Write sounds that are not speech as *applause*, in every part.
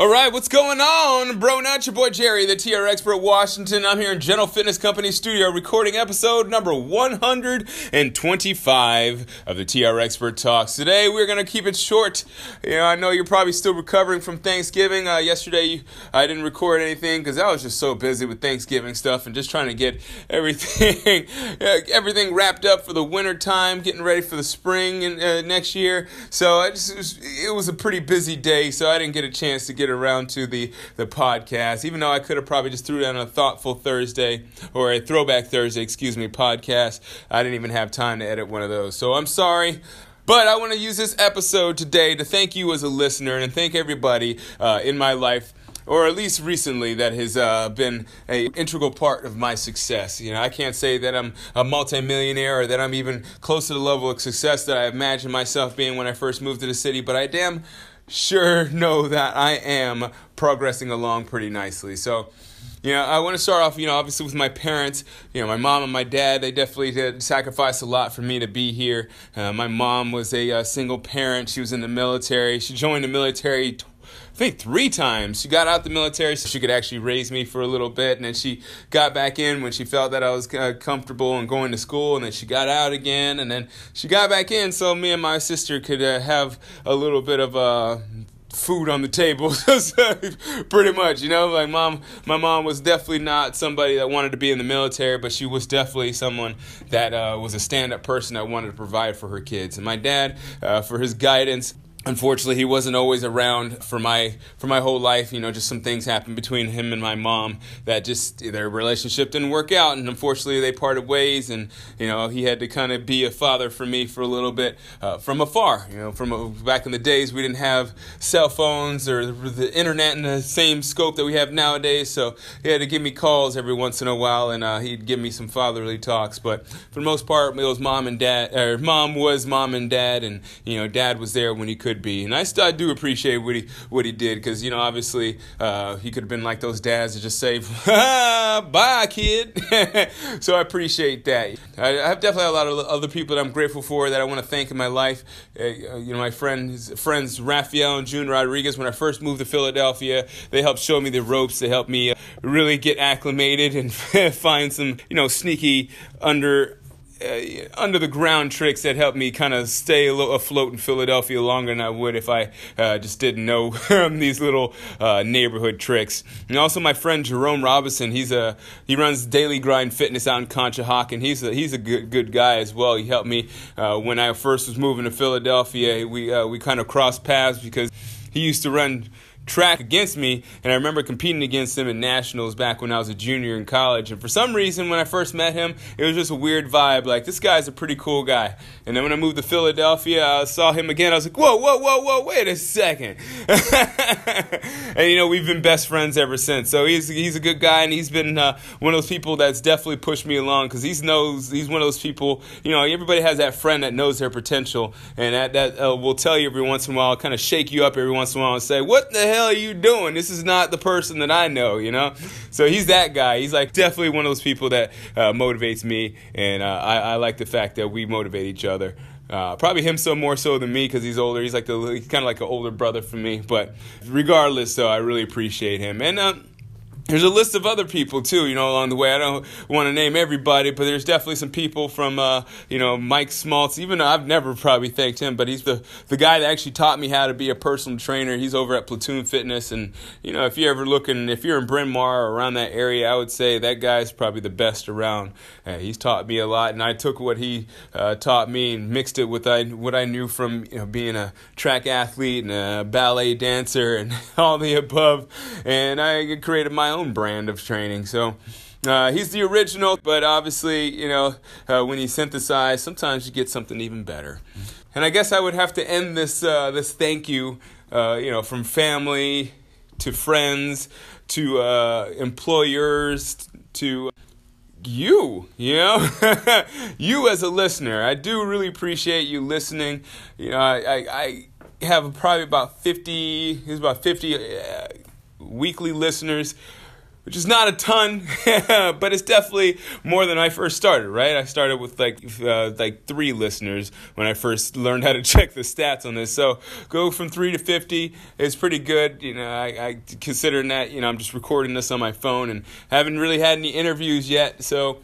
All right, what's going on, bro? Not your boy Jerry, the TR Expert Washington. I'm here in General Fitness Company studio recording episode number 125 of the TR Expert Talks. Today, we're going to keep it short. You know, I know you're probably still recovering from Thanksgiving. Uh, yesterday, I didn't record anything because I was just so busy with Thanksgiving stuff and just trying to get *laughs* everything *laughs* everything wrapped up for the winter time, getting ready for the spring and uh, next year. So just, it was a pretty busy day, so I didn't get a chance to get around to the, the podcast, even though I could have probably just threw down a thoughtful Thursday or a throwback Thursday, excuse me, podcast. I didn't even have time to edit one of those. So I'm sorry. But I want to use this episode today to thank you as a listener and thank everybody uh, in my life or at least recently, that has uh, been an integral part of my success. You know, I can't say that I'm a multimillionaire or that I'm even close to the level of success that I imagined myself being when I first moved to the city, but I damn sure know that I am progressing along pretty nicely. So, you know, I want to start off, you know, obviously with my parents. You know, my mom and my dad, they definitely did sacrifice a lot for me to be here. Uh, my mom was a uh, single parent. She was in the military. She joined the military think three times. She got out the military so she could actually raise me for a little bit, and then she got back in when she felt that I was uh, comfortable and going to school, and then she got out again, and then she got back in so me and my sister could uh, have a little bit of uh, food on the table. *laughs* Pretty much you know like mom my mom was definitely not somebody that wanted to be in the military but she was definitely someone that uh, was a stand-up person that wanted to provide for her kids. And my dad uh, for his guidance unfortunately he wasn't always around for my for my whole life. You know just some things happened between him and my mom that just their relationship didn't work out. And unfortunately they parted ways. And you know he had to kind of be a father for me for a little bit uh, from afar. You know from a, back in the days we didn't have cell phones or the internet in the same scope that we have nowadays. So he had to give me calls every once in a while and uh, he'd give me some fatherly talks. But for the most part it was mom and dad or mom was mom and dad. And you know dad was there when he could could be. And I still I do appreciate what he what he did because you know obviously uh, he could have been like those dads that just say *laughs* bye kid. *laughs* so I appreciate that. I, I, have definitely a lot of other people that I'm grateful for that I want to thank in my life. Uh, you know my friends friends Raphael and June Rodriguez when I first moved to Philadelphia they helped show me the ropes. They helped me uh, really get acclimated and *laughs* find some you know sneaky under uh, under the ground tricks that helped me kind of stay afloat in Philadelphia longer than I would if I uh, just didn't know *laughs* these little uh, neighborhood tricks. And also my friend Jerome Robinson, he's a he runs Daily Grind Fitness out in Conshohocken. He's a, he's a good good guy as well. He helped me uh, when I first was moving to Philadelphia. We uh, we kind of crossed paths because he used to run track against me, and I remember competing against him in nationals back when I was a junior in college. And for some reason, when I first met him, it was just a weird vibe. Like this guy's a pretty cool guy. And then when I moved to Philadelphia, I saw him again. I was like, whoa, whoa, whoa, whoa, wait a second. *laughs* and you know, we've been best friends ever since. So he's he's a good guy, and he's been uh, one of those people that's definitely pushed me along because he knows he's one of those people. You know, everybody has that friend that knows their potential, and that that uh, will tell you every once in a while, kind of shake you up every once in a while, and say, what the hell hell are you doing? This is not the person that I know, you know? So he's that guy. He's like definitely one of those people that uh, motivates me, and uh, I, I like the fact that we motivate each other. Uh, probably him so more so than me because he's older. He's like the he's kind of like an older brother for me. But regardless, though, I really appreciate him. And um, there's a list of other people too, you know, along the way. I don't want to name everybody, but there's definitely some people from, uh, you know, Mike Smaltz. Even though I've never probably thanked him, but he's the the guy that actually taught me how to be a personal trainer. He's over at Platoon Fitness, and you know, if you're ever looking, if you're in Bryn Mawr or around that area, I would say that guy's probably the best around. Uh, he's taught me a lot, and I took what he uh, taught me and mixed it with I, what I knew from you know being a track athlete and a ballet dancer and *laughs* all the above, and I created my own own brand of training. So uh, he's the original, but obviously, you know, uh, when you synthesize, sometimes you get something even better. And I guess I would have to end this uh, this thank you, uh, you know, from family to friends to uh, employers to you, you know, *laughs* you as a listener. I do really appreciate you listening. You know, I, I, I have probably about 50, there's about 50 uh, weekly listeners which is not a ton, *laughs* but it's definitely more than I first started. Right, I started with like uh, like three listeners when I first learned how to *laughs* check the stats on this. So go from three to fifty is pretty good. You know, I, I considering that you know I'm just recording this on my phone and haven't really had any interviews yet. So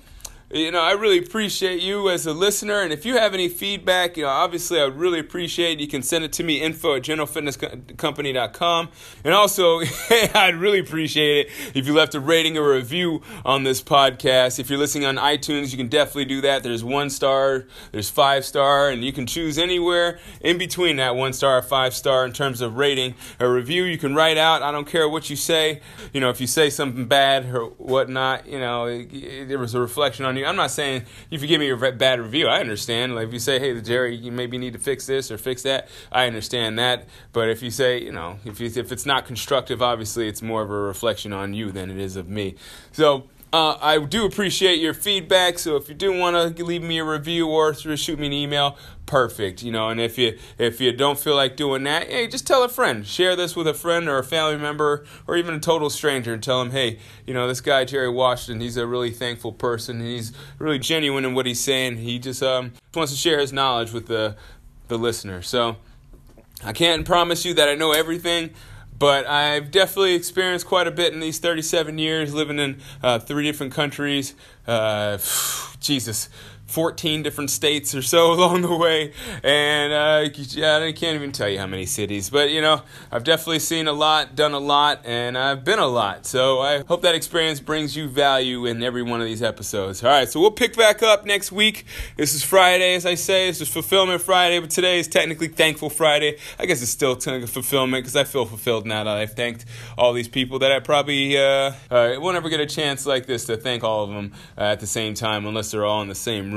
you know, I really appreciate you as a listener. And if you have any feedback, you know, obviously I would really appreciate You can send it to me, info at generalfitnesscompany.com. And also, *laughs* I'd really appreciate it if you left a rating or review on this podcast. If you're listening on iTunes, you can definitely do that. There's one star, there's five star, and you can choose anywhere in between that one star or five star in terms of rating. A review you can write out. I don't care what you say. You know, if you say something bad or whatnot, you know, it, it, there was a reflection on you. I'm not saying if you give me a bad review, I understand. Like if you say, "Hey, Jerry, you maybe need to fix this or fix that," I understand that. But if you say, you know, if you, if it's not constructive, obviously it's more of a reflection on you than it is of me. So uh, I do appreciate your feedback. So if you do want to leave me a review or shoot me an email, perfect. You know, and if you if you don't feel like doing that, hey, just tell a friend. Share this with a friend or a family member or even a total stranger, and tell them, hey, you know, this guy Jerry Washington, he's a really thankful person. And he's really genuine in what he's saying. He just um, wants to share his knowledge with the the listener. So I can't promise you that I know everything but I've definitely experienced quite a bit in these 37 years living in uh, three different countries. Uh, *sighs* Jesus, 14 different states or so *laughs* along the way. And uh, I can't even tell you how many cities. But, you know, I've definitely seen a lot, done a lot, and I've been a lot. So I hope that experience brings you value in every one of these episodes. All right, so we'll pick back up next week. This is Friday, as I say. This is Fulfillment Friday, but today is technically Thankful Friday. I guess it's still fulfillment because I feel fulfilled now that I've thanked all these people that I probably uh, uh, won't ever get a chance like this to thank all of them uh, at the same time unless they're all in the same room,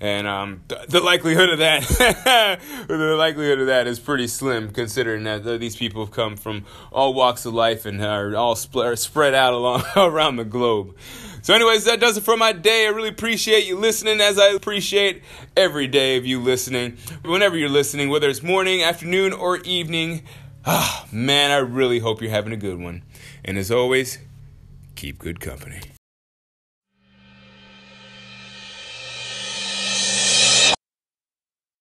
and um, the likelihood of that, *laughs* the likelihood of that is pretty slim, considering that these people have come from all walks of life and are all spread out along *laughs* around the globe. So, anyways, that does it for my day. I really appreciate you listening, as I appreciate every day of you listening. Whenever you're listening, whether it's morning, afternoon, or evening, ah, man, I really hope you're having a good one. And as always, keep good company.